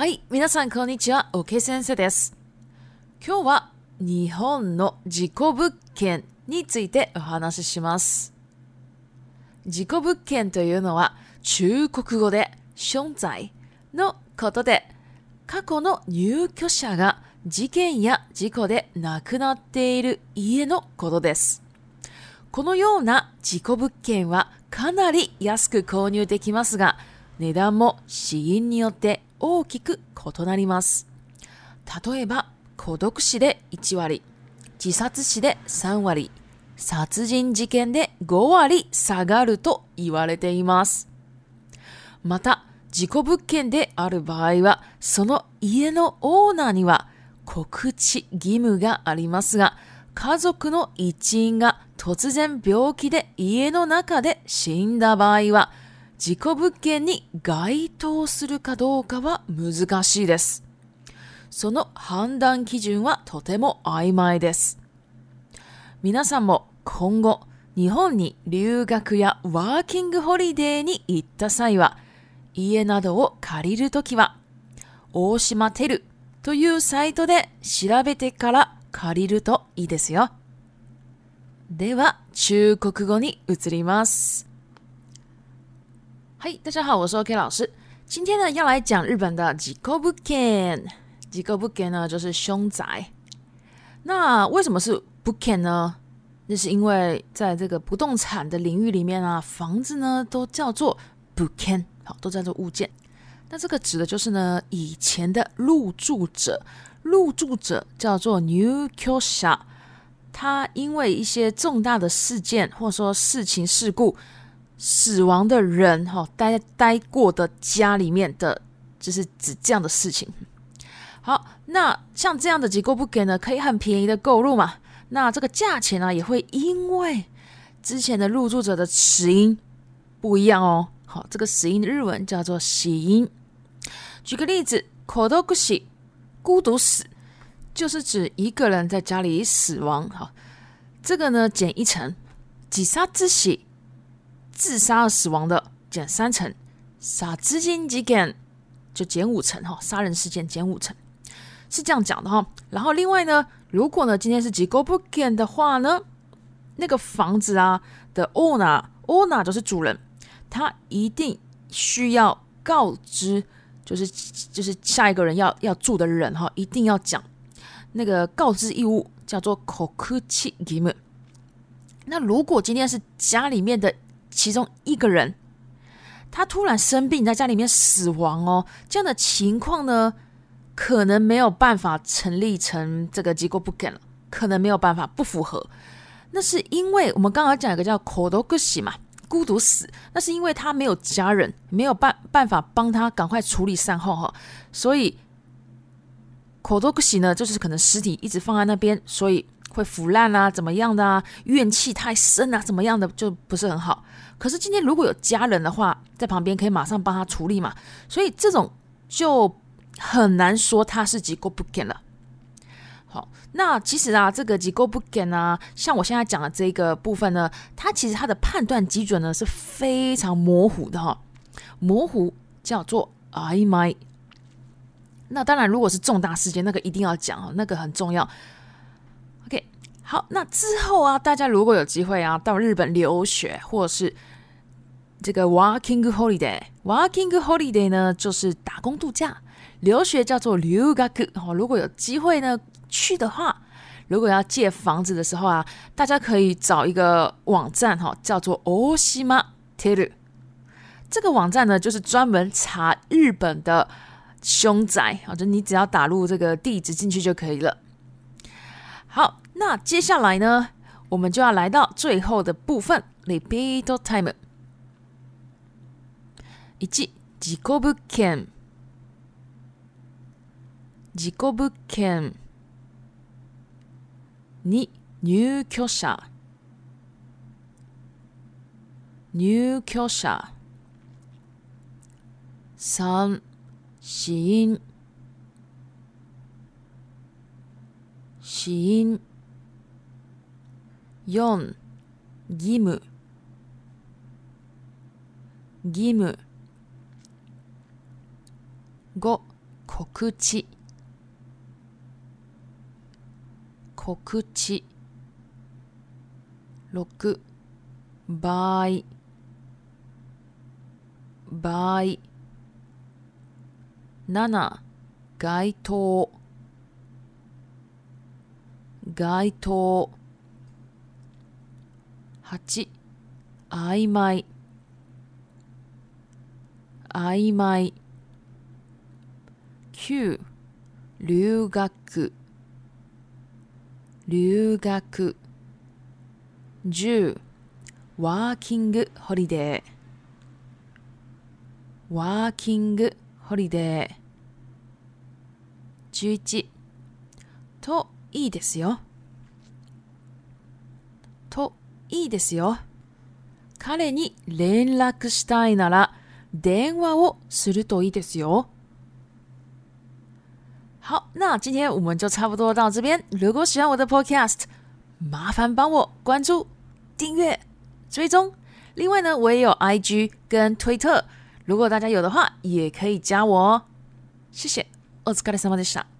はい、皆さんこんにちは、OK 先生です。今日は日本の事故物件についてお話しします。事故物件というのは中国語で存在のことで、過去の入居者が事件や事故で亡くなっている家のことです。このような事故物件はかなり安く購入できますが、値段も死因によって大きく異なります。例えば、孤独死で1割、自殺死で3割、殺人事件で5割下がると言われています。また、事故物件である場合は、その家のオーナーには告知義務がありますが、家族の一員が突然病気で家の中で死んだ場合は、事故物件に該当するかどうかは難しいです。その判断基準はとても曖昧です。皆さんも今後、日本に留学やワーキングホリデーに行った際は、家などを借りるときは、大島テルというサイトで調べてから借りるといいですよ。では、中国語に移ります。嗨，大家好，我是 OK 老师。今天呢，要来讲日本的几个物件。几个物件呢，就是凶宅。那为什么是 b u k e n 呢？那是因为在这个不动产的领域里面啊，房子呢都叫做 b u k e n 好，都叫做物件。那这个指的就是呢，以前的入住者，入住者叫做 new k o s h a 他因为一些重大的事件或者说事情事故死亡的人，哈、待待过的家里面的，就是指这样的事情。好，那像这样的结构不给呢，可以很便宜的购入嘛。那这个价钱呢，也会因为之前的入住者的死因不一样哦。好，这个死因的日文叫做死因。举个例子，孤独死，孤独死，就是指一个人在家里死亡。好，这个呢减一成，自杀之死，自杀而死亡的减三成，杀资金几件就减五成哈，杀人事件减五成。是这样讲的哈。然后另外呢，如果呢今天是几个不给的话呢，那个房子啊的 owner owner 就是主人，他一定需要告知，就是就是下一个人要要住的人哈，一定要讲那个告知义务叫做 kokuchi gimu。那如果今天是家里面的其中一个人，他突然生病在家里面死亡哦，这样的情况呢？可能没有办法成立成这个机构不给了，可能没有办法不符合。那是因为我们刚刚讲一个叫孤独死嘛，孤独死，那是因为他没有家人，没有办办法帮他赶快处理善后哈，所以孤独死呢，就是可能尸体一直放在那边，所以会腐烂啊，怎么样的啊，怨气太深啊，怎么样的就不是很好。可是今天如果有家人的话，在旁边可以马上帮他处理嘛，所以这种就。很难说他是机构不给了。好，那其实啊，这个机构不给呢，像我现在讲的这个部分呢，它其实它的判断基准呢是非常模糊的哈，模糊叫做曖昧。那当然，如果是重大事件，那个一定要讲哦，那个很重要。好，那之后啊，大家如果有机会啊，到日本留学或者是这个 working holiday，working holiday 呢就是打工度假。留学叫做留学哦，如果有机会呢去的话，如果要借房子的时候啊，大家可以找一个网站哈、哦，叫做 Oshima Teru。这个网站呢，就是专门查日本的凶宅啊，就你只要打入这个地址进去就可以了。好，那接下来呢，我们就要来到最后的部分，repeat time。一、自己物件。事故物件に入居者。入居者。3死因。死因。4義務。義務。5告知。告知。6場合。場合。7該当。該当。8曖昧。曖昧。9留学。留学。10ワーキングホリデーワーキングホリデー11といいですよ。といいですよ彼に連絡したいなら电话をするといいですよ。好，那今天我们就差不多到这边。如果喜欢我的 Podcast，麻烦帮我关注、订阅、追踪。另外呢，我也有 IG 跟推特，如果大家有的话，也可以加我哦。谢谢，お疲れ様でした。